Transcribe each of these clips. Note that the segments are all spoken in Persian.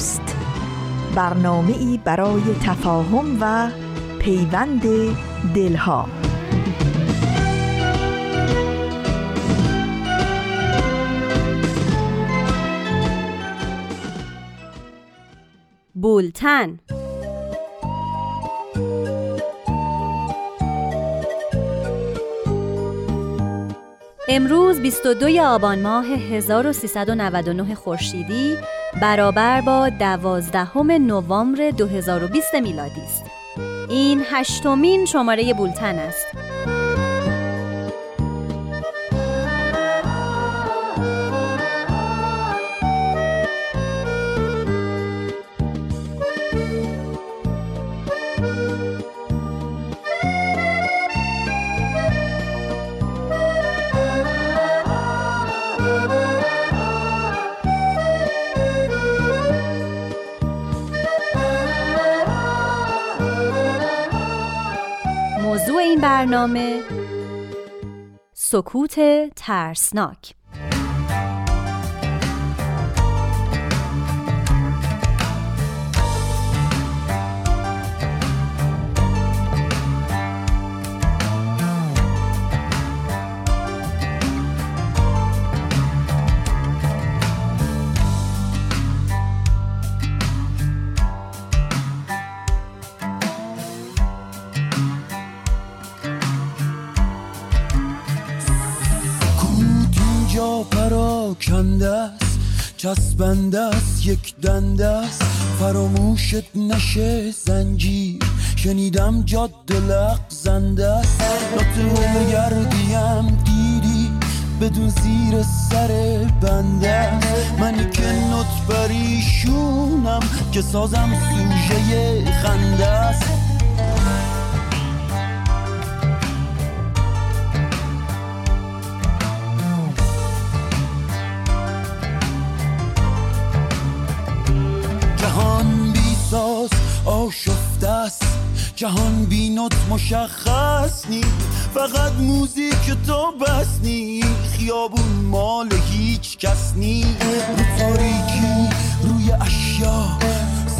دوست. برنامه ای برای تفاهم و پیوند دلها. بولتن. امروز 22 آبان ماه 1399 خورشیدی برابر با دوازدهم نوامبر 2020 میلادی است. این هشتمین شماره بولتن است. برنامه سکوت ترسناک. چسبنده است یک دنده است. فراموشت نشه زنجیر. شنیدم جاد لغزنده است. نطوه گردیم دیدی بدون زیر سر بنده منی که نط بریشونم که سازم سوژه خنده است. آشفته است. جهان بینات مشخص نی. فقط موزیک تو بس نی. خیابون مال هیچ کس نی. رو تاریکی روی اشیا.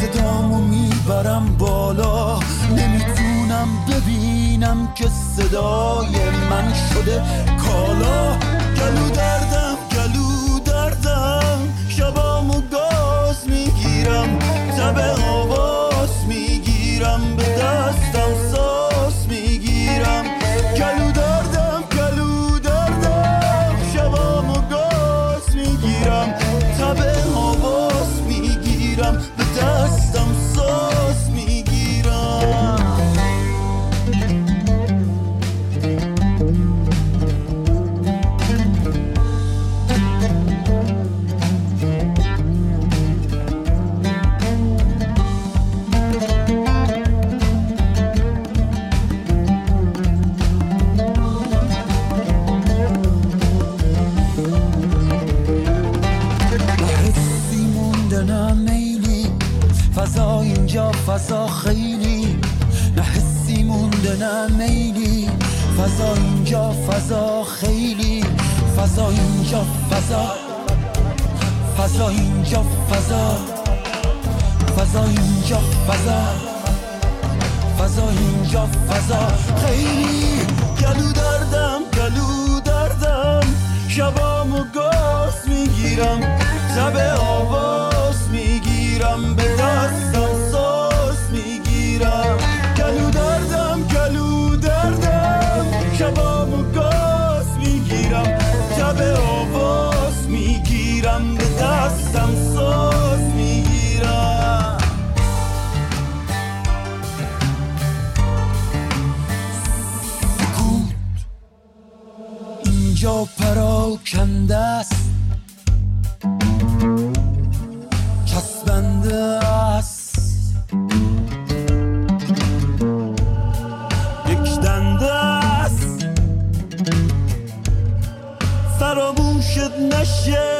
صدامو می‌برم بالا. نمی‌تونم ببینم که صدای من شده کالا. گلو دردم گلو دردم. شبامو گاز می‌گیرم. تبه میلی فضا اینجا فضا خیلی. فضا اینجا فضا. فضا اینجا فضا. فضا اینجا فضا. فضا اینجا فضا. خیلی گلو دردم گلو دردم. شبامو گاز می‌گیرم. تب آواز دستم ساز می‌گیرم. سکوت اینجا پراکنده است. چسبنده است. یک دنده است. فراموشت نشه.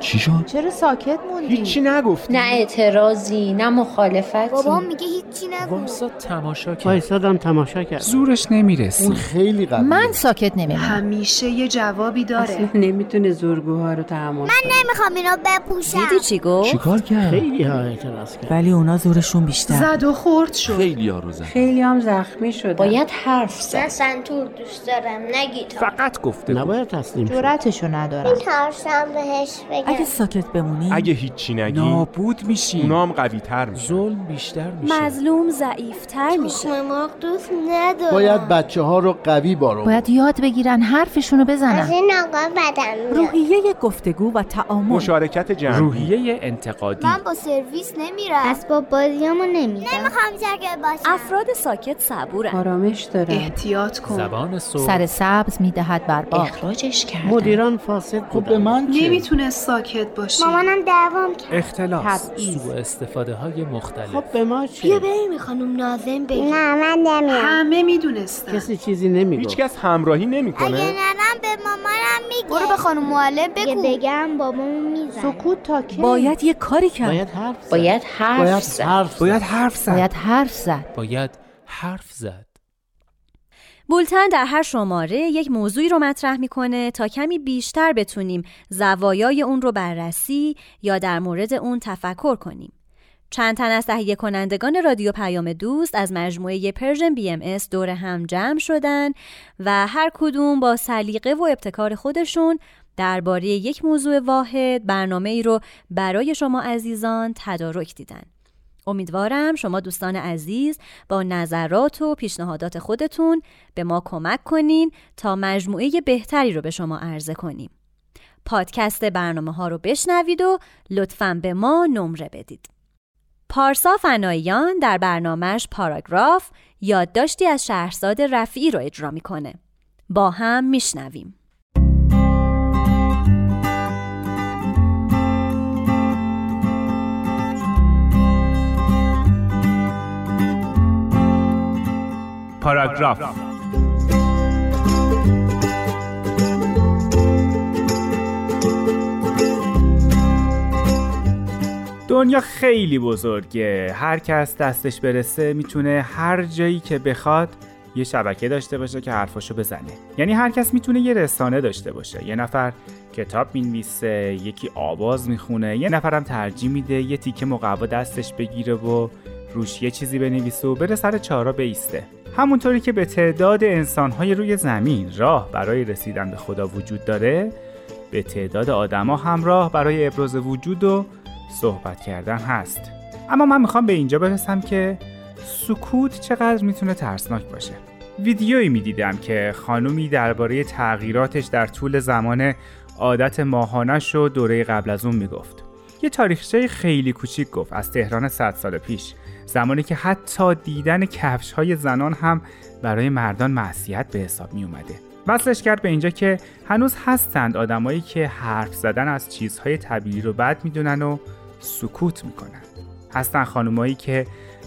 چی شد؟ چرا ساکت موندی؟ هیچی نگفتی. نه اعتراضی نه مخالفتی. بابا میگه هیچی نگو وایساد تماشا کرد. وایسادم تماشا کرد زورش نمی‌رسی اون خیلی قوی من ساکت نمیمونم. همیشه یه جوابی داره. نمی‌تونه زورگوها رو تحمل من نمی‌خوام اینو بپوشم. دیدی چی گفت؟ چیکار کرد؟ خیلی ها اعتراض کرد. ولی اونا زورشون بیشتر. زد و خورد شد. خیلی ها رو زد. خیلی هم زخمی شده باید حرف زد. من سنتور دوست دارم نگید فقط گفته. نباید تسلیم شد. جرأتشو ندارم. ترسم بهش اگه ساکت بمونی اگه هیچی نگی نابود میشی. اونا هم قوی تر میشن ظلم بیشتر میشه. مظلوم ضعیفتر میشه. تخم مرغ دوست ندارم. باید بچه ها رو قوی بارو باید یاد بگیرن حرفشونو از بزنن این آقا بدم میاد. روحیه گفتگو و تعامل. مشارکت جمعی. روحیه انتقادی. من با سرویس نمیرم. اسباب بازیامو نمیدم. نمی‌خوام ساکت باشم. افراد ساکت صبورن. آرامش داره احتیاط کن. زبان صبح. سر سبز می‌دهد بر اخراجش کردن. مدیران فاسد خب به من؟ نمی‌تونه ساکت باشه مامانم دعوام کرد. اختلاس. تبعیض. سوء استفاده های مختلف. خب به ما بیا چه بریم خانم نازم بگیم. نه من نمیام. همه می‌دونستن. کسی چیزی نمی‌گفت. هیچکس همراهی اگه نمی‌کنه نرم به مامانم میگه برو به خانم معلم بگو. بگم بابامو میزن سکوت تا کی؟ باید یه کاری کرد. باید حرف زد. باید حرف باید زد. حرف زد. باید حرف زد. باید حرف زد. باید حرف زد. بولتن در هر شماره یک موضوعی رو مطرح می‌کنه تا کمی بیشتر بتونیم زوایای اون رو بررسی یا در مورد اون تفکر کنیم. چند تن از تهیه کنندگان رادیو پیام دوست از مجموعه Persian BMS دور هم جمع شدن و هر کدوم با سلیقه و ابتکار خودشون درباره یک موضوع واحد برنامه ای رو برای شما عزیزان تدارک دیدن. امیدوارم شما دوستان عزیز با نظرات و پیشنهادات خودتون به ما کمک کنین تا مجموعه بهتری رو به شما عرضه کنیم. پادکست برنامه ها رو بشنوید و لطفاً به ما نمره بدید. پارسا فناییان در برنامهش پاراگراف یادداشتی از شهرزاد رفیعی رو اجرا می‌کنه. با هم میشنویم. پاراگراف دنیا خیلی بزرگه. هر کس دستش برسه می‌تونه هر جایی که بخواد یه شبکه داشته باشه که حرفاشو بزنه. یعنی هر کس می‌تونه یه رسانه داشته باشه. یه نفر کتاب می‌نویسه یکی آواز می‌خونه یه نفرم ترجیح میده یه تیکه مقوا دستش بگیره و روش یه چیزی بنویسه و بره سر چارا بیسته. همونطوری که به تعداد انسانهای روی زمین راه برای رسیدن به خدا وجود داره به تعداد آدما هم راه برای ابراز وجود و صحبت کردن هست. اما من می‌خوام به اینجا برسم که سکوت چقدر می‌تونه ترسناک باشه. ویدیویی می‌دیدم که خانومی درباره تغییراتش در طول زمان عادت ماهانش و دوره قبل از اون می‌گفت. یه تاریخچه خیلی کوچیک گفت از تهران 100 سال پیش. زمانی که حتی دیدن کفش های زنان هم برای مردان معصیت به حساب می اومده وصلش کرد به اینجا که هنوز هستند آدمایی که حرف زدن از چیزهای طبیعی رو بد می‌دونن و سکوت می‌کنن. هستن خانمایی که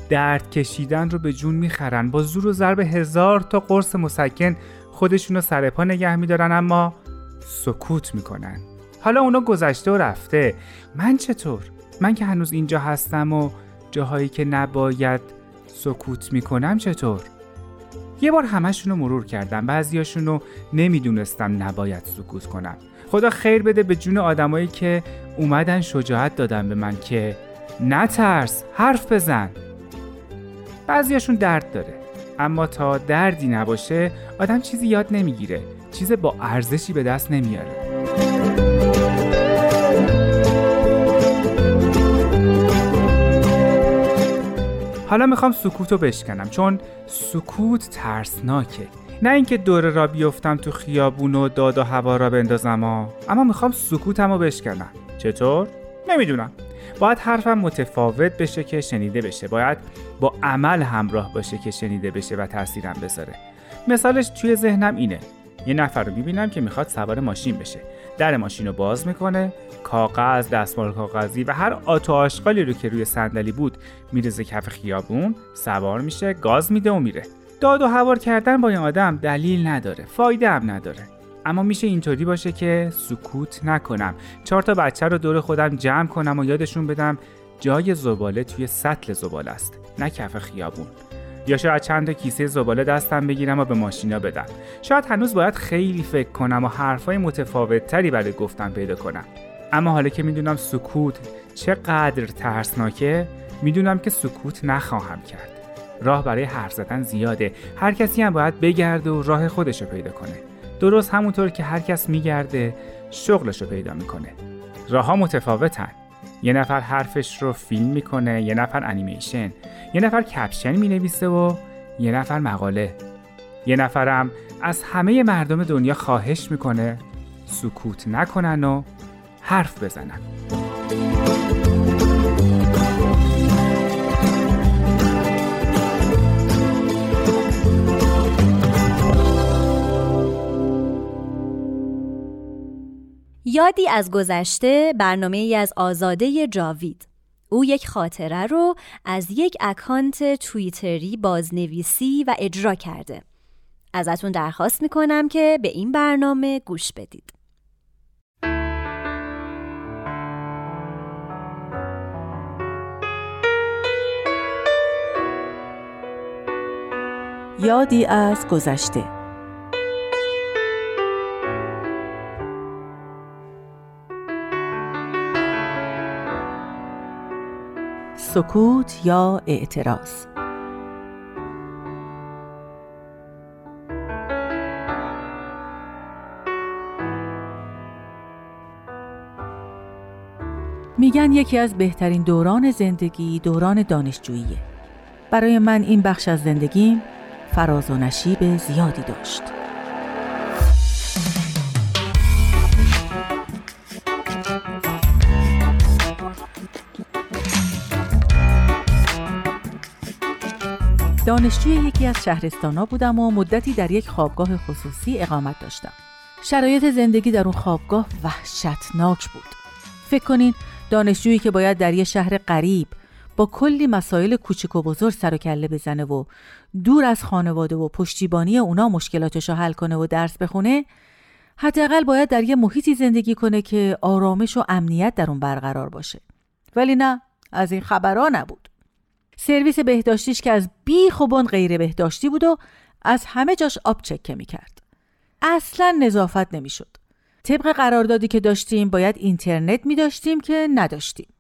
درد کشیدن رو به جون می‌خرن با زور و ضرب هزار تا قرص مسکن خودشون رو سر پا نگه میدارن اما سکوت می‌کنن. حالا اونا گذشته و رفته. من چطور؟ من که هنوز اینجا هستم و جاهایی که نباید سکوت می‌کنم چطور؟ یه بار همشون رو مرور کردم. بعضیاشون رو نمی‌دونستم نباید سکوت کنم. خدا خیر بده به جون آدمایی که اومدن شجاعت دادن به من که نترس حرف بزن. بعضیاشون درد داره. اما تا دردی نباشه آدم چیزی یاد نمی‌گیره. چیز با ارزشی به دست نمیاره. حالا می‌خوام سکوت رو بشکنم چون سکوت ترسناکه. نه اینکه دوره را بیفتم تو خیابون و داد و هوا را بندازم. اما می‌خوام سکوتم رو بشکنم. چطور؟ نمی‌دونم. باید حرفم متفاوت بشه که شنیده بشه. باید با عمل همراه باشه که شنیده بشه و تاثیرم بذاره. مثالش توی ذهنم اینه. یه نفر رو می‌بینم که می‌خواد سوار ماشین بشه. در ماشین رو باز می‌کنه. کاغذ دستمال کاغذی و هر آتو آشغالی رو که روی صندلی بود میرزه کف خیابون سوار میشه گاز میده و میره. داد و هوار کردن با این آدم دلیل نداره فایده هم نداره. اما میشه اینطوری باشه که سکوت نکنم. چهار تا بچه رو دور خودم جمع کنم و یادشون بدم جای زباله توی سطل زباله است نه کف خیابون. یا شاید چند تا کیسه زباله دستم بگیرم و به ماشینا بدم. شاید هنوز باید خیلی فکر کنم و حرفای متفاوت تری برای گفتن پیدا کنم. اما حالا که می‌دونم سکوت چقدر ترسناکه می‌دونم که سکوت نخواهم کرد. راه برای حرف زدن زیاده. هر کسی هم باید بگرده و راه خودش رو پیدا کنه. درست همونطور که هر کس میگرده شغلش رو پیدا می‌کنه. راهها متفاوتن. یه نفر حرفش رو فیلم می‌کنه یه نفر انیمیشن یه نفر کپشن می‌نویسه و یه نفر مقاله. یه نفرم از همه مردم دنیا خواهش می‌کنه سکوت نکنن و حرف بزنن. یادی از گذشته برنامه ای از آزاده جاوید. او یک خاطره رو از یک اکانت توییتری بازنویسی و اجرا کرده. ازتون درخواست می‌کنم که به این برنامه گوش بدید. یادی از گذشته سکوت یا اعتراض؟ میگن یکی از بهترین دوران زندگی دوران دانشجوییه. برای من این بخش از زندگیم فراز و نشیب زیادی داشت. دانشجوی یکی از شهرستانا بودم و مدتی در یک خوابگاه خصوصی اقامت داشتم. شرایط زندگی در اون خوابگاه وحشتناک بود. فکر کنین دانشجویی که باید در یه شهر غریب با کلی مسائل کوچک و بزرگ سر و کله بزنه و دور از خانواده و پشتیبانی اونا مشکلاتش رو حل کنه و درس بخونه حداقل باید در یه محیطی زندگی کنه که آرامش و امنیت در اون برقرار باشه. ولی نه از این خبرها نبود. سرویس بهداشتیش که از بیخ و غیر بهداشتی بود و از همه جاش آب چکه می کرد. اصلا نظافت نمی شد. طبق قراردادی که داشتیم باید اینترنت می داشتیم که نداشتیم.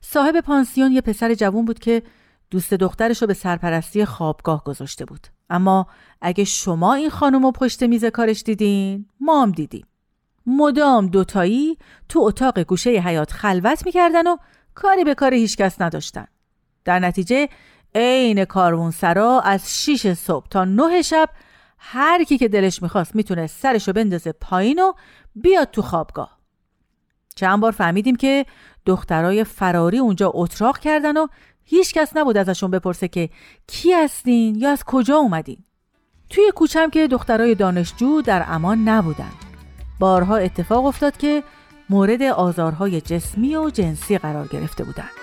صاحب پانسیون یه پسر جوون بود که دوست دخترش رو به سرپرستی خوابگاه گذاشته بود. اما اگه شما این خانم رو پشت میز کارش دیدین ما هم دیدیم. مدام دوتایی تو اتاق گوشه حیات خلوت می‌کردن و کاری به کار هیچکس نداشتن. در نتیجه عین کاروون سرا از 6 صبح تا 9 شب هر کی که دلش می‌خواست می‌تونه سرشو بندازه پایین و بیاد تو خوابگاه. چند بار فهمیدیم که دخترای فراری اونجا اتراق کردن و هیچ کس نبود ازشون بپرسه که کی هستین یا از کجا اومدین. توی کوچم که دخترای دانشجو در امان نبودن. بارها اتفاق افتاد که مورد آزارهای جسمی و جنسی قرار گرفته بودند.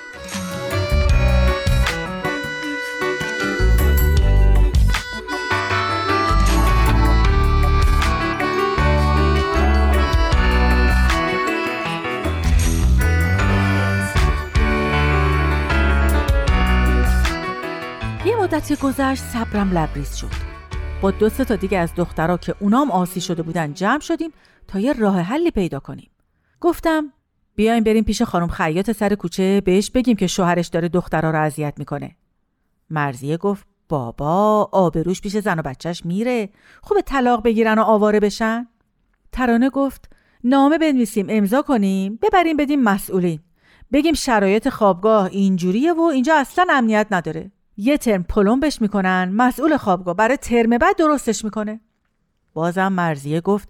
مدتی گذشت صبرم لبریز شد. با دو تا دیگه از دخترها که اونام آسی شده بودن جمع شدیم تا یه راه حلی پیدا کنیم. گفتم بیایم بریم پیش خانم خیاط سر کوچه بهش بگیم که شوهرش داره دخترها رو اذیت می‌کنه. مرزیه گفت بابا آبروش پیش زن و بچهش میره. خوب طلاق بگیرن و آواره بشن. ترانه گفت نامه بنویسیم امضا کنیم ببریم بدیم مسئولین. بگیم شرایط خوابگاه اینجوریه و اینجا اصلا امنیت نداره. یه ترم پلمبش می‌کنن مسئول خوابگاه. برای ترم بعد درستش می‌کنه. بازم مرزیه گفت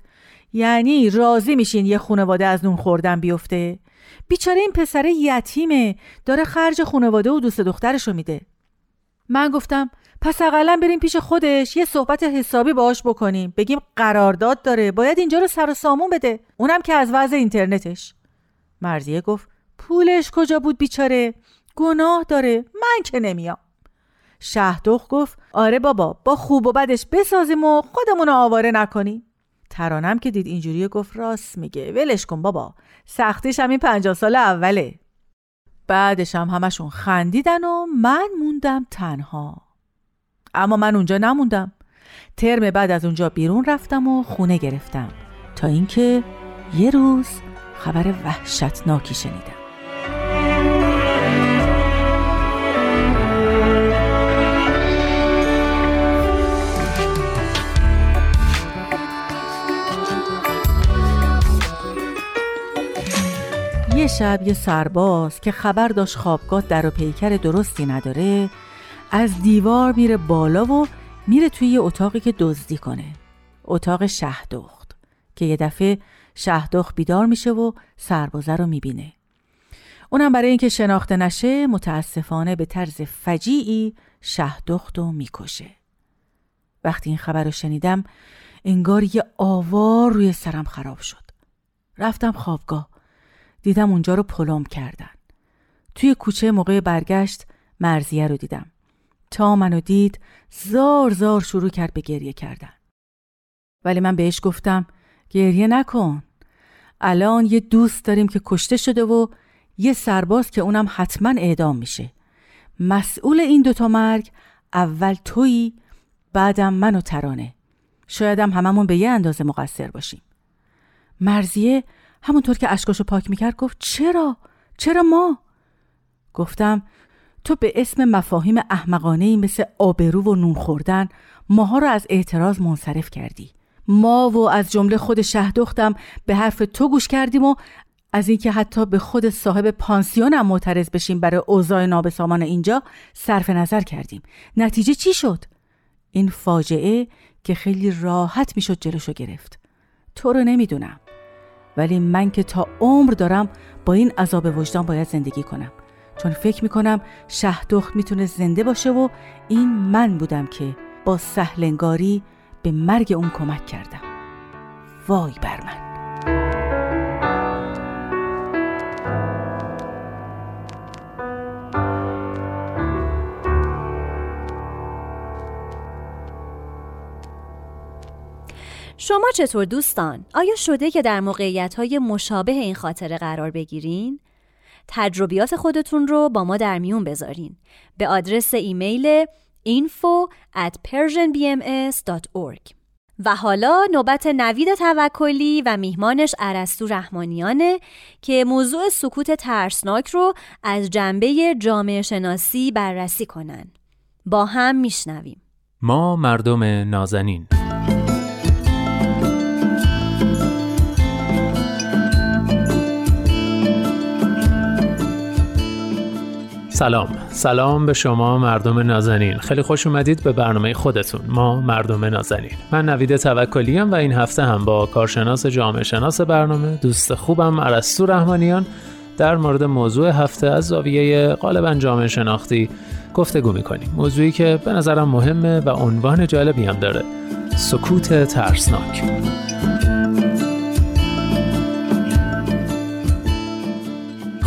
یعنی راضی میشین یه خانواده از نون خوردن بیفته؟ بیچاره این پسر یتیمه داره خرج خانواده و دوست دخترشو میده. من گفتم پس اقلا بریم پیش خودش یه صحبت حسابی باهاش بکنیم. بگیم قرارداد داره باید اینجا رو سر و سامون بده. اونم که از وضع اینترنتش. مرزیه گفت پولش کجا بود بیچاره؟ گناه داره من که نمیام. شهدخ گفت آره بابا با خوب و بدش بسازیم و خودمون آواره نکنیم. ترانم که دید اینجوری گفت راست میگه ولش کن بابا سختیش همین پنجاه سال اوله. بعدش هم همشون خندیدن و من موندم تنها. اما من اونجا نموندم. ترم بعد از اونجا بیرون رفتم و خونه گرفتم. تا اینکه یه روز خبر وحشتناکی شنیدم. شب یه سرباز که خبر داشت خوابگاه در و پیکر درستی نداره از دیوار میره بالا و میره توی یه اتاقی که دزدی کنه. اتاق شهدخت که یه دفعه شهدخت بیدار میشه و سربازه رو می‌بینه. اونم برای اینکه شناخته نشه متاسفانه به طرز فجیعی شهدخت رو می‌کشه. وقتی این خبر رو شنیدم انگار یه آوار روی سرم خراب شد. رفتم خوابگاه. دیدم اونجا رو پلم کردن. توی کوچه موقع برگشت مرزیه رو دیدم. تا منو دید زار زار شروع کرد به گریه کردن. ولی من بهش گفتم گریه نکن. الان یه دوست داریم که کشته شده و یه سرباز که اونم حتما اعدام میشه. مسئول این دوتا مرگ اول تویی بعدم من و ترانه شایدم هممون به یه اندازه مقصر باشیم. مرزیه همونطور که اشکاشو پاک می‌کرد گفت چرا؟ چرا ما؟ گفتم تو به اسم مفاهیم احمقانه مثل آبرو و نون خوردن ماها رو از اعتراض منصرف کردی. ما و از جمله خود شهدختم به حرف تو گوش کردیم و از اینکه حتی به خود صاحب پانسیون هم معترض بشیم برای اوضاع نابسامان اینجا صرف نظر کردیم. نتیجه چی شد؟ این فاجعه که خیلی راحت می‌شد جلوشو گرفت. تو رو نمی‌دونم. ولی من که تا عمر دارم با این عذاب وجدان باید زندگی کنم. چون فکر می‌کنم شهدخت می‌تونه زنده باشه و این من بودم که با سهلنگاری به مرگ اون کمک کردم. وای بر من. شما چطور دوستان؟ آیا شده که در موقعیت های مشابه این خاطره قرار بگیرین؟ تجربیات خودتون رو با ما در میون بذارین. به آدرس ایمیل info at persianbms.org و حالا نوبت نوید توکلی و میهمانش عرستو رحمانیانه که موضوع سکوت ترسناک رو از جنبه جامعه شناسی بررسی کنن. با هم میشنویم. ما مردم نازنین. سلام. سلام به شما مردم نازنین. خیلی خوش اومدید به برنامه خودتون. ما مردم نازنین. من نوید توکلی و این هفته هم با کارشناس جامعه شناس برنامه دوست خوبم عرستو رحمانیان در مورد موضوع هفته از زاویه غالبا جامعه شناختی گفتگو می‌کنیم. موضوعی که به نظرم مهمه و عنوان جالبی هم داره. سکوت ترسناک.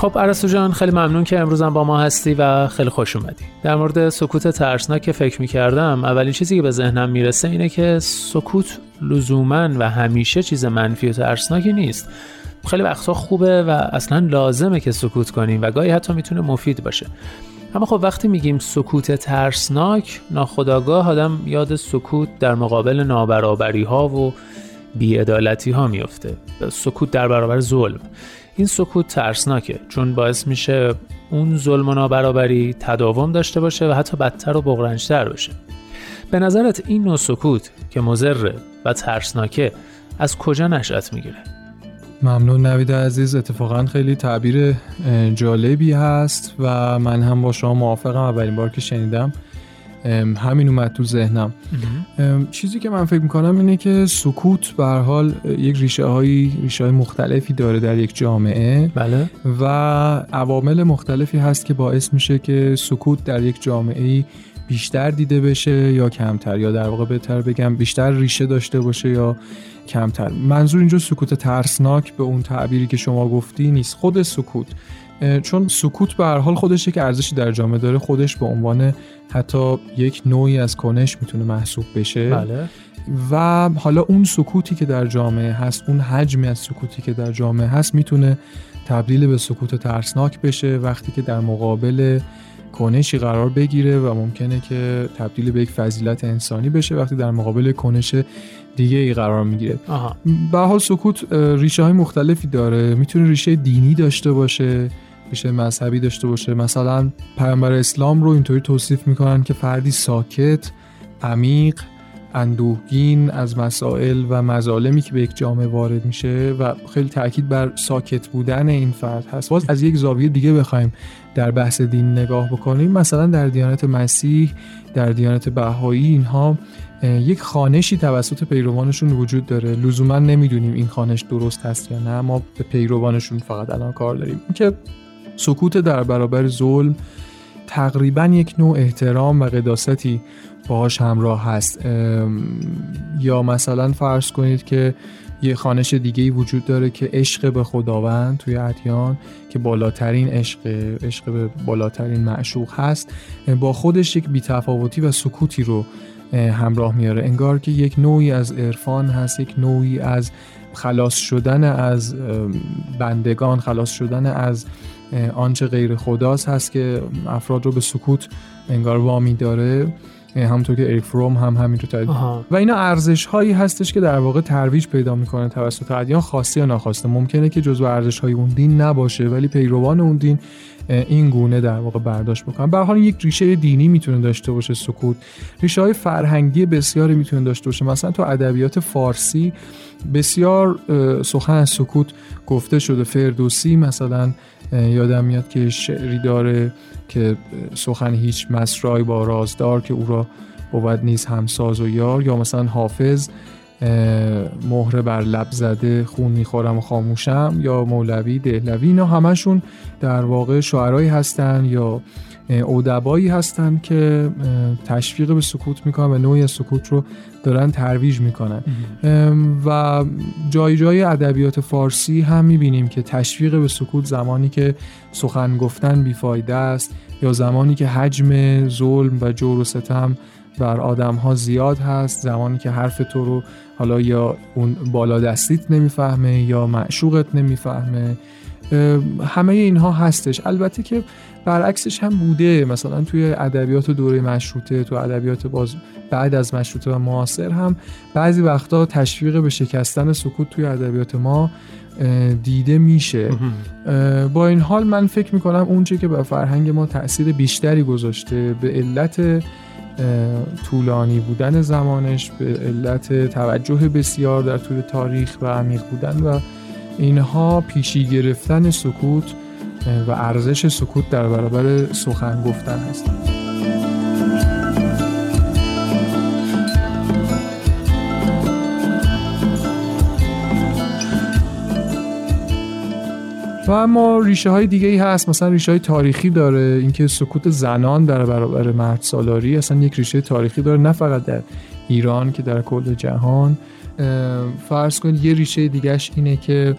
خب عرستو جان خیلی ممنون که امروزم با ما هستی و خیلی خوش اومدی. در مورد سکوت ترسناک که فکر می‌کردم اولین چیزی که به ذهنم می‌رسه اینه که سکوت لزوما و همیشه چیز منفی و ترسناکی نیست. خیلی وقتا خوبه و اصلا لازمه که سکوت کنیم و گاهی حتی می‌تونه مفید باشه. اما خب وقتی میگیم سکوت ترسناک ناخداگاه آدم یاد سکوت در مقابل نابرابری ها و بیعدالتی ها میفته سکوت در برابر ظلم. این سکوت ترسناکه چون باعث میشه اون ظلم و نابرابری تداوم داشته باشه و حتی بدتر و بغرنجتر بشه. به نظرت این نوع سکوت که مزره و ترسناکه از کجا نشأت می‌گیره؟ ممنون نوید عزیز اتفاقا خیلی تعبیر جالبی هست و من هم با شما موافقم. اولین بار که شنیدم همین اومد تو ذهنم. چیزی که من فکر می‌کنم اینه که سکوت به حال یک ریشه های ریشه های مختلفی داره در یک جامعه. بله. و عوامل مختلفی هست که باعث میشه که سکوت در یک جامعه بیشتر دیده بشه یا کمتر یا در واقع بهتر بگم بیشتر ریشه داشته باشه یا کمتر. منظور اینجا سکوت ترسناک به اون تعبیری که شما گفتی نیست. خود سکوت چون سکوت به هر حال خودش یک ارزشی در جامعه داره. خودش به عنوان حتی یک نوعی از کنش می‌تونه محسوب بشه. بله. و حالا اون سکوتی که در جامعه هست اون حجمی از سکوتی که در جامعه هست می‌تونه تبدیل به سکوت ترسناک بشه. وقتی که در مقابل کنشی قرار بگیره و ممکنه که تبدیل به یک فضیلت انسانی بشه وقتی در مقابل کنش دیگه ای قرار می‌گیره. به حال سکوت ریشه های مختلفی داره. می‌تونه ریشه دینی داشته باشه. ریشه مذهبی داشته باشه. مثلا پیامبر اسلام رو اینطوری توصیف می‌کنن که فردی ساکت عمیق اندوهگین از مسائل و مظالمی که به یک جامعه وارد میشه و خیلی تاکید بر ساکت بودن این فرد هست. باز از یک زاویه دیگه بخوایم در بحث دین نگاه بکنیم. مثلا در دیانت مسیح در دیانت بهایی اینها یک خانشی توسط پیروانشون وجود داره. لزوما نمی‌دونیم این خانش درست هست یا نه. ما به پیروانشون فقط الان کار داریم. که سکوت در برابر ظلم تقریبا یک نوع احترام و قداستی باهاش همراه هست. یا مثلا فرض کنید که یه خانش دیگه وجود داره که عشق به خداوند توی ادیان که بالاترین عشق عشق به بالاترین معشوق هست با خودش یک بیتفاوتی و سکوتی رو همراه میاره. انگار که یک نوعی از عرفان هست یک نوعی از خلاص شدن از بندگان خلاص شدن از آنچه غیر خداست هست که افراد رو به سکوت انگار وامی داره. همونطور که اریک فروم هم همین رو و اینا ارزش هایی هستش که در واقع ترویج پیدا می‌کنه توسط ادیان خاصی یا ناخواسته ممکنه که جزو ارزش های اون دین نباشه ولی پیروان اون دین این گونه در واقع برداشت بکنن به حال یک ریشه دینی می‌تونه داشته باشه سکوت. ریشه های فرهنگی بسیاری می‌تونه داشته باشه. مثلا تو ادبیات فارسی بسیار سخن از سکوت گفته شده. فردوسی مثلا یادم میاد که شعری داره که سخن هیچ مسرای با رازدار که او را بود نیز همساز و یار یا مثلا حافظ مهره بر لب زده خون می‌خورم و خاموشم یا مولوی دهلوی اینا همشون در واقع شعرهایی هستن یا اودبایی هستن که تشویق به سکوت می‌کنن و نوعی سکوت رو دارن ترویج می‌کنن. و جای جای ادبیات فارسی هم می‌بینیم که تشویق به سکوت زمانی که سخن گفتن بیفایده است یا زمانی که حجم ظلم و جور و ستم بر آدم ها زیاد هست زمانی که حرف تو رو حالا یا اون بالا دستیت نمی‌فهمه یا معشوقت نمی‌فهمه. همه اینها هستش. البته که برعکسش هم بوده. مثلا توی ادبیات دوره مشروطه تو ادبیات باز بعد از مشروطه و معاصر هم بعضی وقتا تشویق به شکستن سکوت توی ادبیات ما دیده میشه. با این حال من فکر می‌کنم اونچه که به فرهنگ ما تاثیر بیشتری گذاشته به علت طولانی بودن زمانش به علت توجه بسیار در طول تاریخ و عمیق بودن و اینها پیشی گرفتن سکوت و ارزش سکوت در برابر سخن گفتن هست. و اما ریشه های دیگه ای هست. مثلا ریشه های تاریخی داره. اینکه سکوت زنان در برابر مرد سالاری اصلا یک ریشه تاریخی داره. نه فقط در ایران که در کل جهان. فرض کنید یه ریشه دیگهش اینه که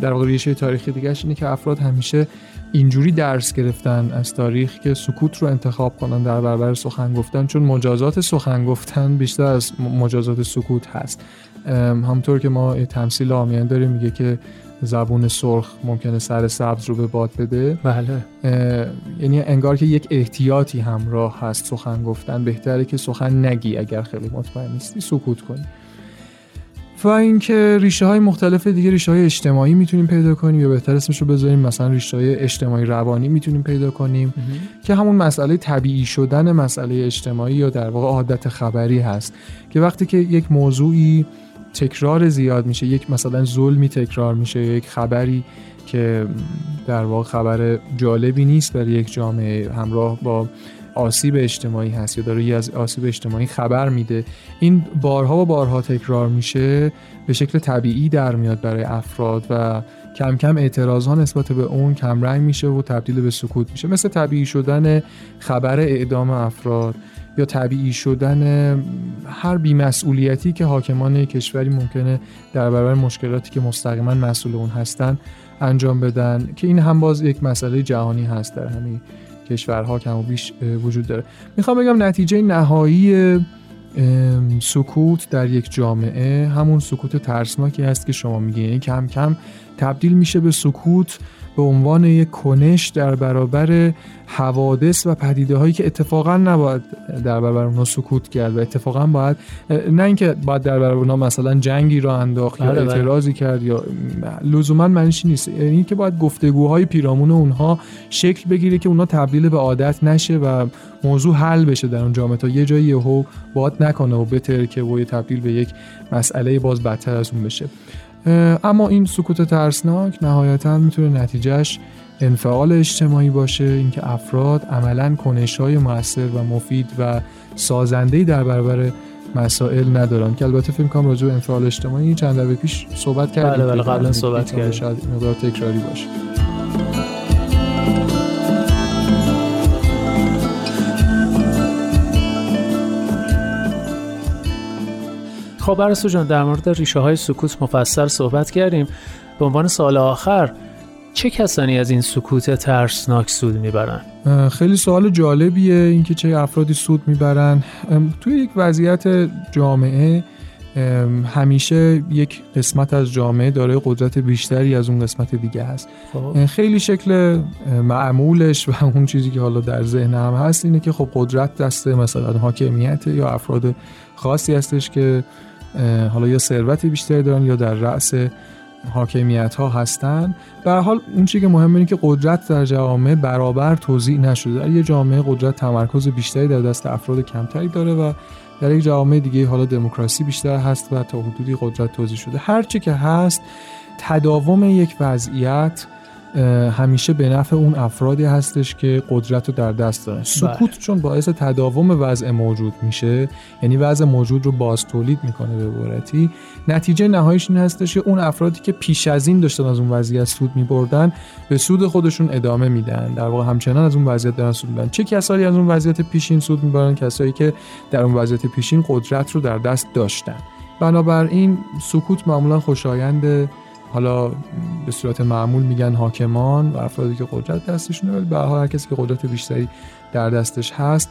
در واقع ریشه تاریخی دیگهش اینه که افراد همیشه اینجوری درس گرفتن از تاریخ که سکوت رو انتخاب کنن در برابر سخن گفتن چون مجازات سخن گفتن بیشتر از مجازات سکوت هست. همطور که ما تمثیل آمیان داریم میگه که زبون سرخ ممکنه سر سبز رو به باد بده. بله. یعنی انگار که یک احتیاطی همراه هست سخن گفتن. بهتره که سخن نگی اگر خیلی مطمئن نیستی سکوت کنی. و اینکه ریشه های مختلف دیگه ریشه های اجتماعی می‌تونیم پیدا کنیم یا بهتر اسمش رو بذاریم مثلا ریشه های اجتماعی روانی می‌تونیم پیدا کنیم که همون مسئله طبیعی شدن مسئله اجتماعی یا در واقع عادت خبری هست که وقتی که یک موضوعی تکرار زیاد میشه یک مثلا ظلمی تکرار میشه یک خبری که در واقع خبر جالبی نیست برای یک جامعه همراه با آسیب اجتماعی هست یا داره از آسیب اجتماعی خبر میده این بارها و بارها تکرار میشه به شکل طبیعی در میاد برای افراد و کم کم اعتراض ها نسبت به اون کم رنگ میشه و تبدیل به سکوت میشه. مثل طبیعی شدن خبر اعدام افراد یا طبیعی شدن هر بیمسئولیتی که حاکمان کشوری ممکنه در برابر مشکلاتی که مستقیما مسئول اون هستن انجام بدن که این هم باز یک مسئله جهانی هست در همه کشورها کم و بیش وجود داره. می‌خوام بگم نتیجه نهایی سکوت در یک جامعه همون سکوت ترسناکی هست که شما میگین. یعنی کم کم تبدیل میشه به سکوت به عنوان یک کنش در برابر حوادث و پدیده هایی که اتفاقا نباید در برابر اونها سکوت کرد و اتفاقا باید نه اینکه باید در برابر اونها مثلا جنگی را انداخت یا بله، بله. اعتراضی کرد یا لزوما معنیش نیست یعنی اینکه باید گفتگوهای پیرامون اونها شکل بگیره که اونها تبدیل به عادت نشه و موضوع حل بشه در اون جامعه تا یه جایی یهو باد نکنه و بترکه و یه تبدیل به یک مسئله باز بدتر از اون بشه اما این سکوت ترسناک نهایتا می‌تونه نتیجهش انفعال اجتماعی باشه اینکه افراد عملا کنش‌های موثر و مفید و سازنده‌ای در برابر مسائل ندارن که البته فکر کنم راجع به انفعال اجتماعی چند دقیقه پیش صحبت کردیم بله، بله، قبلا صحبت کردیم. شاید مقدار تکراری باشه خب عرستو جان در مورد ریشه های سکوت مفصل صحبت کردیم. به عنوان سال آخر چه کسانی از این سکوت ترسناک سود می‌برن؟ خیلی سوال جالبیه اینکه چه افرادی سود می‌برن. توی یک وضعیت جامعه ام، همیشه یک قسمت از جامعه دارای قدرت بیشتری از اون قسمت دیگه هست. خب. خیلی شکل معمولش و اون چیزی که حالا در ذهن هم هست اینه که خب قدرت دست مثلا حاکمیت یا افراد خاصی هستش که حالا یا ثروت بیشتری دارن یا در رأس حاکمیت ها هستن. به حال اون چیزی که مهمه اینه که قدرت در جامعه برابر توزیع نشده. در یه جامعه قدرت تمرکز بیشتری در دست افراد کمتری داره و در یک جامعه دیگه حالا دموکراسی بیشتر هست و تا حدودی قدرت توزیع شده. هر چی که هست تداوم یک وضعیت همیشه به نفع اون افرادی هستش که قدرت رو در دست دارن. سکوت چون باعث تداوم وضع موجود میشه یعنی وضع موجود رو باز تولید می‌کنه به عبارتی. نتیجه نهاییش این هستش که اون افرادی که پیش از این داشتن از اون وضعیت سود میبردن به سود خودشون ادامه میدن. در واقع همچنان از اون وضعیت دارن سود می‌برن. چه کسایی از اون وضعیت پیشین سود می‌برن؟ کسایی که در اون وضعیت پیشین قدرت رو در دست داشتن. بنابراین سکوت معمولا خوشایند حالا به صورت معمول میگن حاکمان و افرادی که قدرت دستشونه ولی به هر کسی که قدرت بیشتری در دستش هست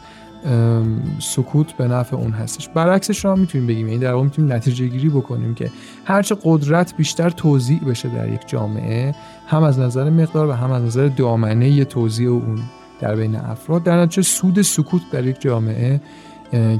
سکوت به نفع اون هستش. برعکسش رو هم می‌تونیم بگیم یعنی در واقع می‌تونیم نتیجه گیری بکنیم که هرچه قدرت بیشتر توزیع بشه در یک جامعه هم از نظر مقدار و هم از نظر دامنه توزیع اون در بین افراد در نتیجه سود سکوت در یک جامعه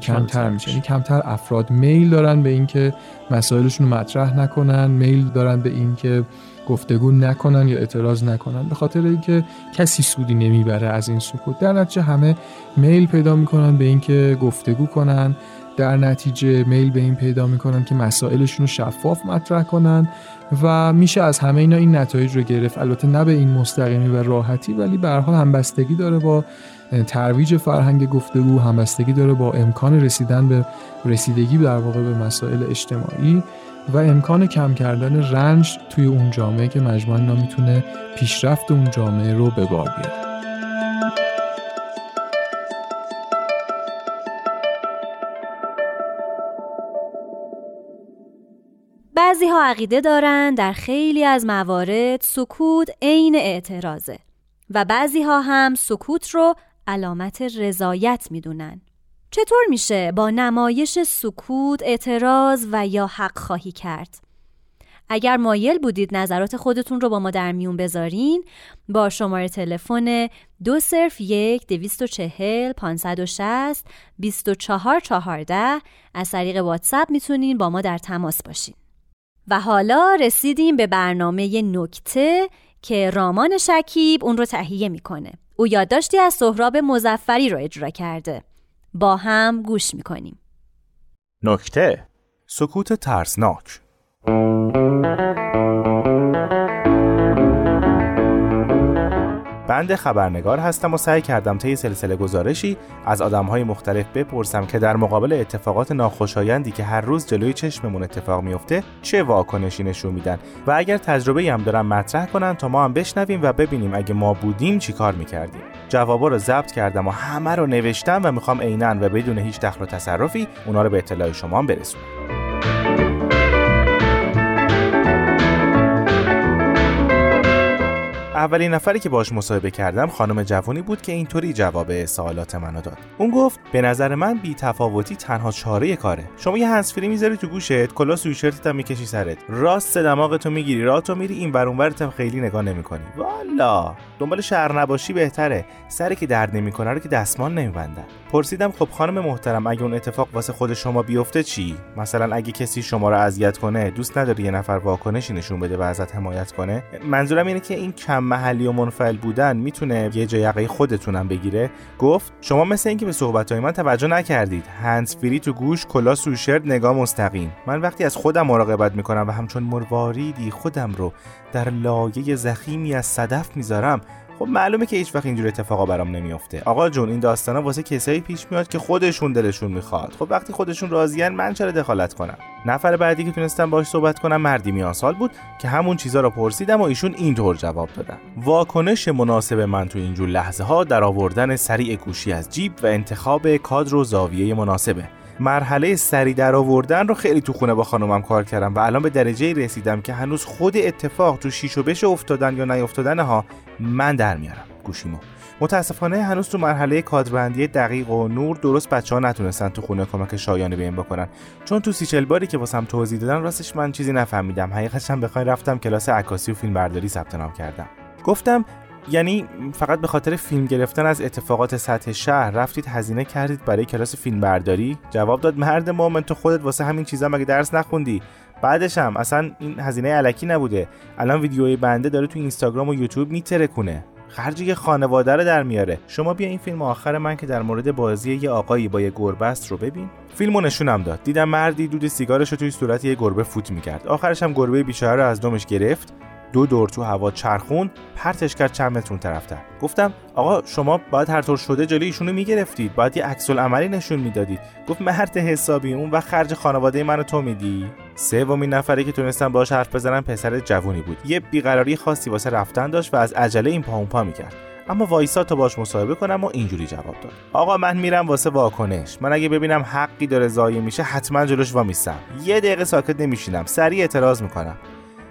کمتر میشه. یعنی کمتر افراد میل دارن به اینکه مسائلشون رو مطرح نکنن میل دارن به اینکه گفتگو نکنن یا اعتراض نکنن. به خاطر اینکه کسی سودی نمی‌بره از این سکوت. در نتیجه همه میل پیدا می‌کنن به اینکه گفتگو کنن. در نتیجه میل به این پیدا می‌کنن که مسائلشون رو شفاف مطرح کنن و میشه از همه اینا این نتایج رو گرفت. البته نه به این مستقیمی و راحتی ولی به حال همبستگی داره با ترویج فرهنگ گفتگو همبستگی داره با امکان رسیدن به رسیدگی در واقع به مسائل اجتماعی و امکان کم کردن رنج توی اون جامعه که مجموعاً اینا می‌تونه پیشرفت اون جامعه رو به بار بیاره. بعضی ها عقیده دارن در خیلی از موارد سکوت عین اعتراضه و بعضی ها هم سکوت رو علامت رضایت می‌دونن. چطور میشه با نمایش سکوت اعتراض و یا حق خواهی کرد؟ اگر مایل بودید نظرات خودتون رو با ما در میون بذارین با شماره تلفن دو صرف یک دویست و چهل پانصد و شست بیست و چهار چهارده از طریق واتساپ می‌تونین با ما در تماس باشین و حالا رسیدیم به برنامه نکته که رامان شکیب اون رو تهیه می‌کنه. او یادداشتی از سهراب مزفری رو اجرا کرده. با هم گوش می‌کنیم. نکته سکوت ترسناک. بند خبرنگار هستم و سعی کردم طی سلسله گزارشی از آدمهای مختلف بپرسم که در مقابل اتفاقات ناخوشایندی که هر روز جلوی چشممون اتفاق میفته چه واکنشی نشون میدن؟ و اگر تجربه هم دارن مطرح کنن تا ما هم بشنویم و ببینیم اگه ما بودیم چیکار می‌کردیم. جوابا رو ضبط کردم و همه رو نوشتم و می‌خوام عینا و بدون هیچ دخل و تصرفی اونا رو به اطلاع شما برسونم. اولین نفری که باش مصاحبه کردم خانم جوانی بود که اینطوری جواب سوالات منو داد. اون گفت به نظر من بی تفاوتی تنها چاره کاره. شما یه هنسفری می‌ذاری تو گوشت کلا سویشرتت هم می‌کشی سرت. راست دماغتو می‌گیری راهتو میری این ور اونورت خیلی نگاه نمی‌کنی. والا! دنبال شهر نباشی بهتره. سری که درد نمی‌کنه رو که دستمال نمیبندن. پرسیدم خب خانم محترم اگه اون اتفاق واسه خود شما بیفته چی؟ مثلا اگه کسی شما رو اذیت کنه دوست نداری یه نفر واکنشی نشون بده و ازت حمایت کنه؟ منظورم اینه که این کم محلی و منفعل بودن می‌تونه یه جای یقه خودتونم بگیره؟ گفت شما مثل اینکه به صحبتهای من توجه نکردید. هندز فری تو گوش کلا سوشرت نگاه مستقیم. من وقتی از خودم مراقبت می‌کنم و همچون مرواریدی خودم رو در لایه زخیمی از صدف می‌ذارم خب معلومه که هیچ وقت اینجور اتفاقا برام نمیافته. آقا جون این داستانا واسه کسایی پیش میاد که خودشون دلشون می‌خواد. خب وقتی خودشون راضیان من چرا دخالت کنم؟ نفر بعدی که تونستم باش صحبت کنم مردی میان سال بود که همون چیزا رو پرسیدم و ایشون اینطور جواب دادن. واکنش مناسب من تو اینجور لحظه ها در آوردن سریع گوشی از جیب و انتخاب کادر و زاویه مناسبه. مرحله سری در آوردن رو خیلی تو خونه با خانومم کار کردم و الان به درجه رسیدم که هنوز خود اتفاق تو شیش و بش افتادن یا نیافتادن ها من در میارم. گوشیمو. متاسفانه هنوز تو مرحله کادربندی دقیق و نور درست بچه ها نتونستن تو خونه کمک شایانه به بکنن. چون تو سی باری که واسم توضیح دادن راستش من چیزی نفهمیدم. حقیقتش هم بخوای رفتم کلاس عکاسی و فیلم برداری ثبت نام کردم. گفتم یعنی فقط به خاطر فیلم گرفتن از اتفاقات سطح شهر رفتید هزینه کردید برای کلاس فیلم برداری؟ جواب داد مرد مومن تو خودت واسه همین چیزا مگه درس نخوندی؟ بعدش هم اصلا این هزینه علکی نبوده. الان ویدیوی بنده داره تو اینستاگرام و یوتیوب میترکونه. خرج یه خانواده رو در میاره. شما بیا این فیلم آخر من که در مورد بازی یه آقایی با یه گربه است رو ببین. فیلمو نشونم داد. دیدم مردی دود سیگارش توی صورت یه گربه فوت می‌کرد. آخرش هم گربه بیچاره رو از دمش گرفت. دو دور تو هوا چرخون پرتش کرد چند متر طرفتر گفتم آقا شما باید هر طور شده جلوی ایشونو می‌گرفتید. باید یه عکس عملی نشون می‌دادید. گفت مرد حسابی اون و خرج خانواده منو تو میدی؟ سومین نفری که تونستم باهاش حرف بزنم پسر جوونی بود. یه بیقراری خاصی واسه رفتن داشت و از عجله این پا اون پا می‌کرد. اما وایسا تا باش مصاحبه کنم و اینجوری جواب داد. آقا من میرم واسه واکنش. من اگه ببینم حقی داره ضایع میشه حتما جلوش وامیستم. یه دقیقه ساکت نمیشینم. سریع اعتراض می‌کنم.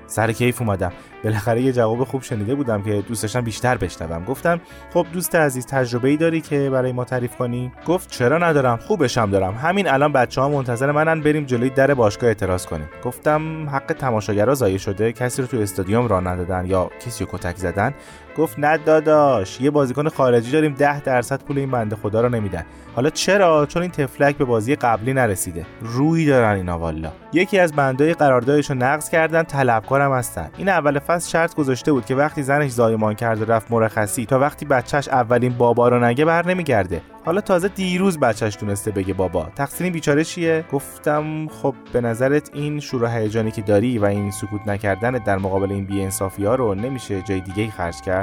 سر کیف اومدم. بالاخره یه جواب خوب شنیده بودم که دوست داشتم بیشتر بشنوم. گفتم خب دوست عزیز تجربه ای داری که برای ما تعریف کنی؟ گفت چرا ندارم خوبشم دارم. همین الان بچه ها منتظر منن بریم جلوی در باشگاه اعتراض کنیم. گفتم حق تماشاگرا ضایع شده؟ کسی رو تو استادیوم راه ندادن یا کسی رو کتک زدن؟ گفت نه داداش یه بازیکن خارجی داریم 10 درصد پول این بنده خدا رو نمیدن. حالا چرا؟ چون این تفلک به بازی قبلی نرسیده. روی دارن اینا والا. یکی از بندای قراردادش رو نقض کردن طلبکارم هستن. این اول فصل شرط گذاشته بود که وقتی زنش زایمان کرده رفت مرخصی تا وقتی بچهش اولین بابا رو نگه بر نمیگرده. حالا تازه دیروز بچهش تونسته بگه بابا. تقصیر بیچاره چیه؟ گفتم خب به نظرت این شور هیجانی که داری و این سکوت نکردن در مقابل این بی‌انصافی ها رو نمیشه جای دیگه خرج کرد؟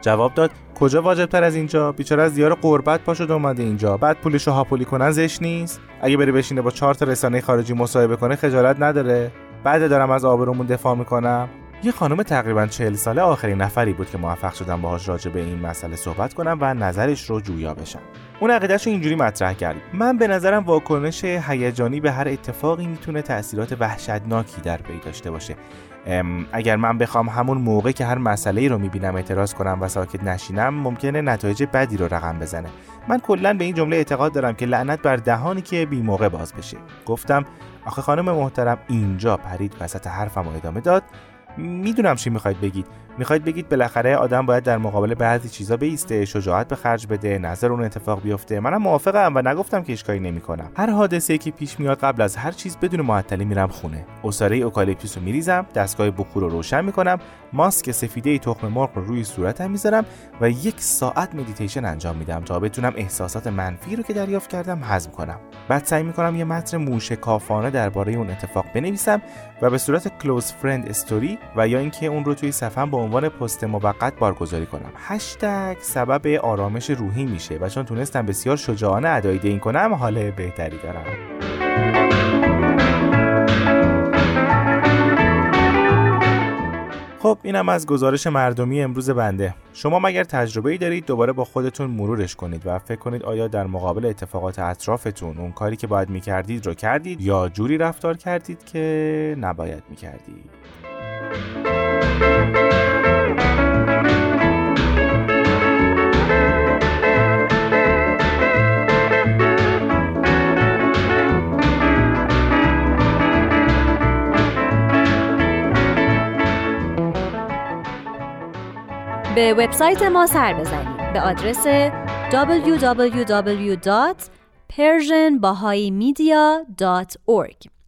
جواب داد کجا واجب تر از اینجا؟ بیچاره از دیار قربت پاشد اومده اینجا. بعد پولشو هاپولی کنن زش نیست. اگه بره بشینه با چهار تا رسانه خارجی مصاحبه کنه خجالت نداره. بعد دارم از آبرومون دفاع می‌کنم. یه خانم تقریبا 40 ساله آخرین نفری بود که موفق شدم باهاش راجع به این مسئله صحبت کنم و نظرش رو جویا بشم. اون عقیدهش رو اینجوری مطرح کرد. من به نظرم واکنش هیجانی به هر اتفاقی می‌تونه تاثیرات وحشتناکی در پی داشته باشه. اگر من بخوام همون موقع که هر مسئله رو می‌بینم اعتراض کنم و ساکت نشینم ممکنه نتایج بدی رو رقم بزنه. من کلا به این جمله اعتقاد دارم که لعنت بر دهانی که بی موقع باز بشه. گفتم آخه خانم محترم اینجا پرید وسط حرفم و ادامه داد. می‌دونم چی می‌خواید بگید. می‌خواید بگید بالاخره آدم باید در مقابل بعضی چیزا بیسته شجاعت به خرج بده نظر اون اتفاق بیفته. منم موافقم و نگفتم که اشکالی نمی‌کنم. هر حادثه که پیش میاد قبل از هر چیز بدون معطلی میرم خونه. اساره اوکالیپتوس رو میریزم دستگاه بخور رو روشن می‌کنم ماسک سفیده تخم مرغ رو روی صورتم می‌ذارم و یک ساعت مدیتیشن انجام میدم تا بتونم احساسات منفی رو که دریافت کردم هضم کنم. بعد سعی می‌کنم یه متن موشکافانه درباره اون اتفاق بنویسم و به صورت close friend story و یا اینکه اون رو توی صفحه عنوان پست موقت بارگذاری کنم. هشتگ سبب آرامش روحی میشه و چون تونستم بسیار شجاعانه ادایی این کنم حال بهتری دارم. خب اینم از گزارش مردمی امروز بنده. شما مگر تجربه ای دارید دوباره با خودتون مرورش کنید و فکر کنید آیا در مقابل اتفاقات اطرافتون اون کاری که باید می‌کردید رو کردید یا جوری رفتار کردید که نباید می‌کردید؟ به وبسایت ما سر بزنید. به آدرس www.persianbahaimedia.org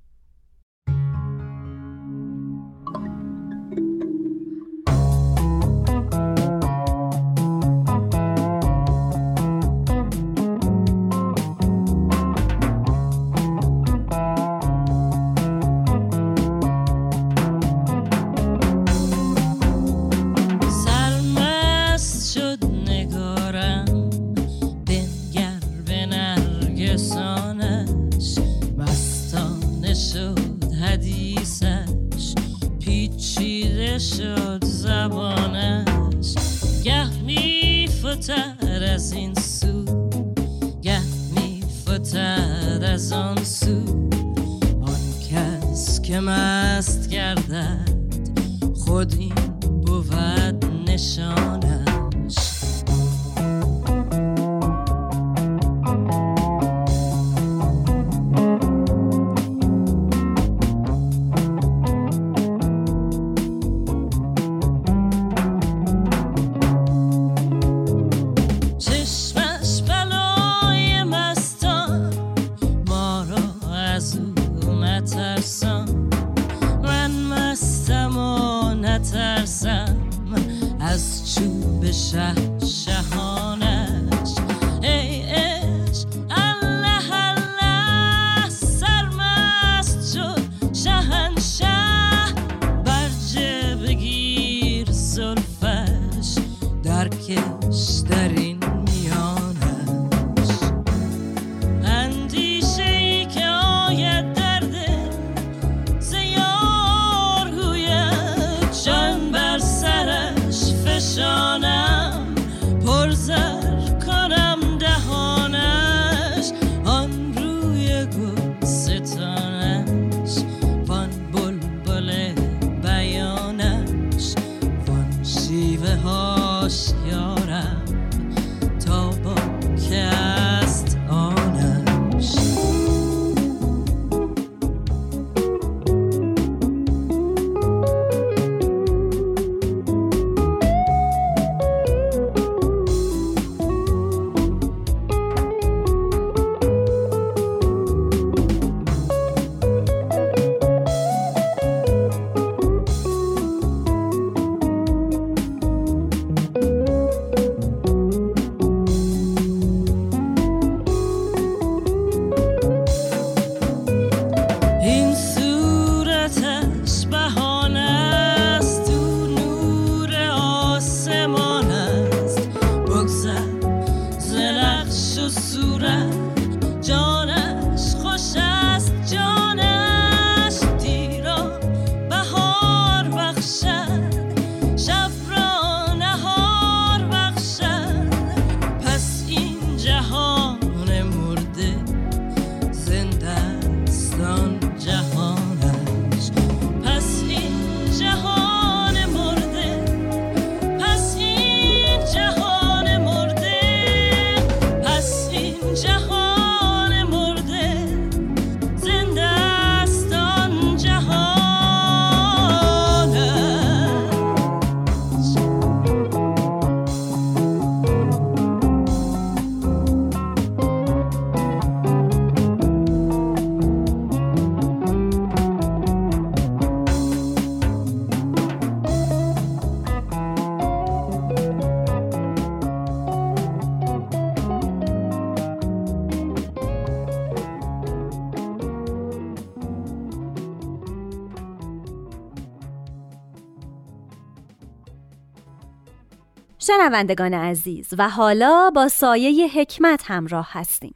شنوندگان عزیز و حالا با سایه حکمت همراه هستیم.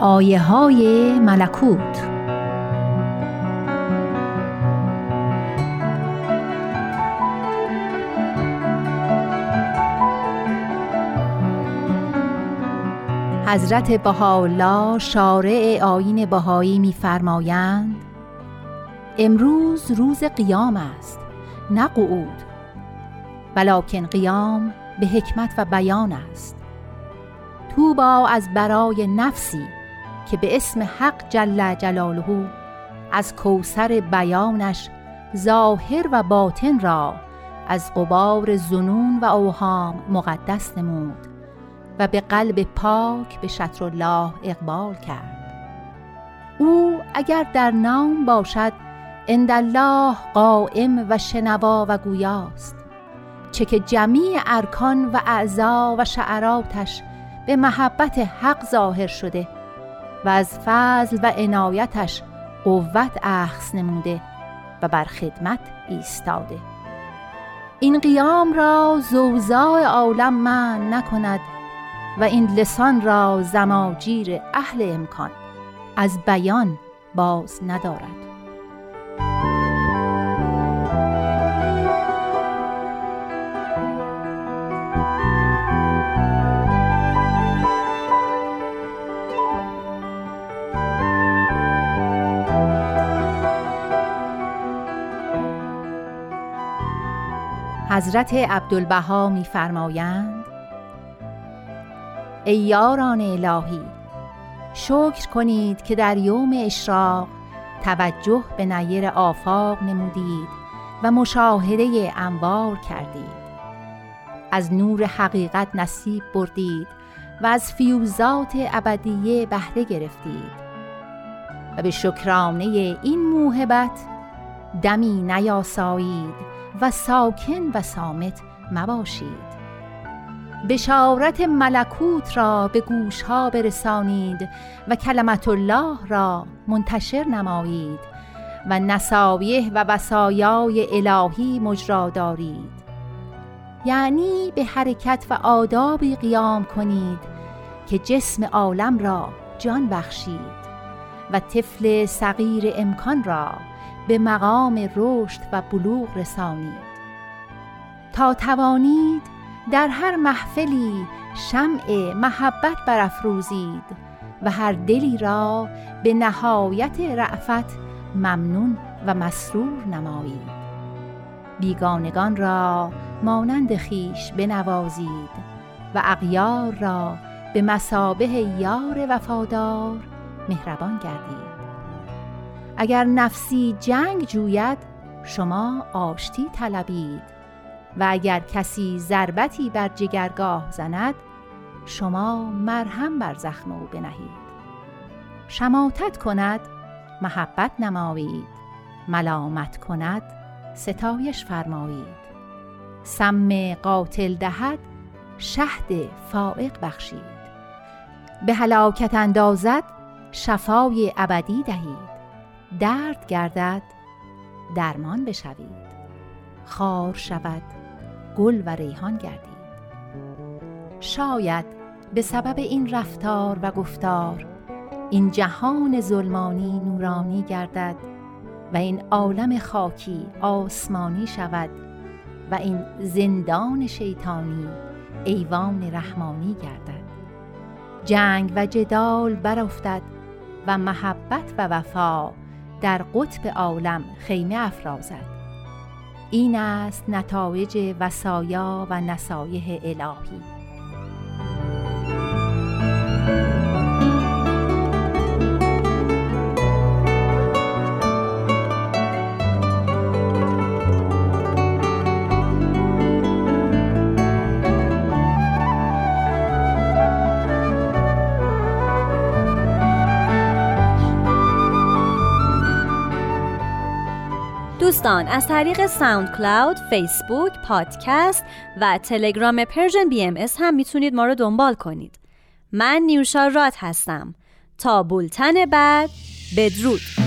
آیه های ملکوت. حضرت بهاءالله شارع آیین بهایی می‌فرمایند امروز روز قیام است نه قعود. ولکن قیام به حکمت و بیان است. توبا از برای نفسی که به اسم حق جل جلاله از کوسر بیانش ظاهر و باطن را از قبار زنون و اوهام مقدس نمود و به قلب پاک به شطر الله اقبال کرد. او اگر در نام باشد الله قائم و شنوا و گویاست چه که جمیع ارکان و اعضا و شعراتش به محبت حق ظاهر شده و از فضل و عنایتش قوت اخذ نموده و بر خدمت ایستاده. این قیام را زوزای عالم من نکند و این لسان را زماجیر اهل امکان از بیان باز ندارد. حضرت عبدالبها می‌فرمایند ای یاران الهی شکر کنید که در یوم اشراق توجه به نیر آفاق نمودید و مشاهده انوار کردید. از نور حقیقت نصیب بردید و از فیوزات ابدیه بهره گرفتید. و به شکرانه این موهبت دمی نیاسایید و ساکن و سامت مباشید. بشارت ملکوت را به گوشها برسانید و کلمت الله را منتشر نمایید و نصایح و وسایای الهی مجرا دارید. یعنی به حرکت و آدابی قیام کنید که جسم عالم را جان بخشید و طفل صغیر امکان را به مقام رشد و بلوغ رسانید. تا توانید در هر محفلی شمع محبت برافروزید و هر دلی را به نهایت رعفت ممنون و مسرور نمایید. بیگانگان را مانند خیش بنوازید و اغیار را به مسابه یار وفادار مهربان گردید. اگر نفسی جنگ جوید شما آشتی طلبید. و اگر کسی ضربتی بر جگرگاه زند شما مرهم بر زخم او بنهید. شماتت کند محبت نمایید. ملامت کند ستایش فرمایید. سم قاتل دهد شهد فائق بخشید. به هلاکت اندازد شفای ابدی دهید. درد گردد درمان بشوید. خار شود گل و ریحان گردید. شاید به سبب این رفتار و گفتار این جهان ظلمانی نورانی گردد و این عالم خاکی آسمانی شود و این زندان شیطانی ایوان رحمانی گردد. جنگ و جدال برافتد و محبت و وفا در قطب عالم خیمه افرازد. این است نتایج وسایا و نصایح الهی. دوستان از طریق SoundCloud، فیسبوک، پادکست و تلگرام Persian BMS هم می‌تونید ما رو دنبال کنید. من نیوشا رات هستم. تا بولتن بعد بدرود.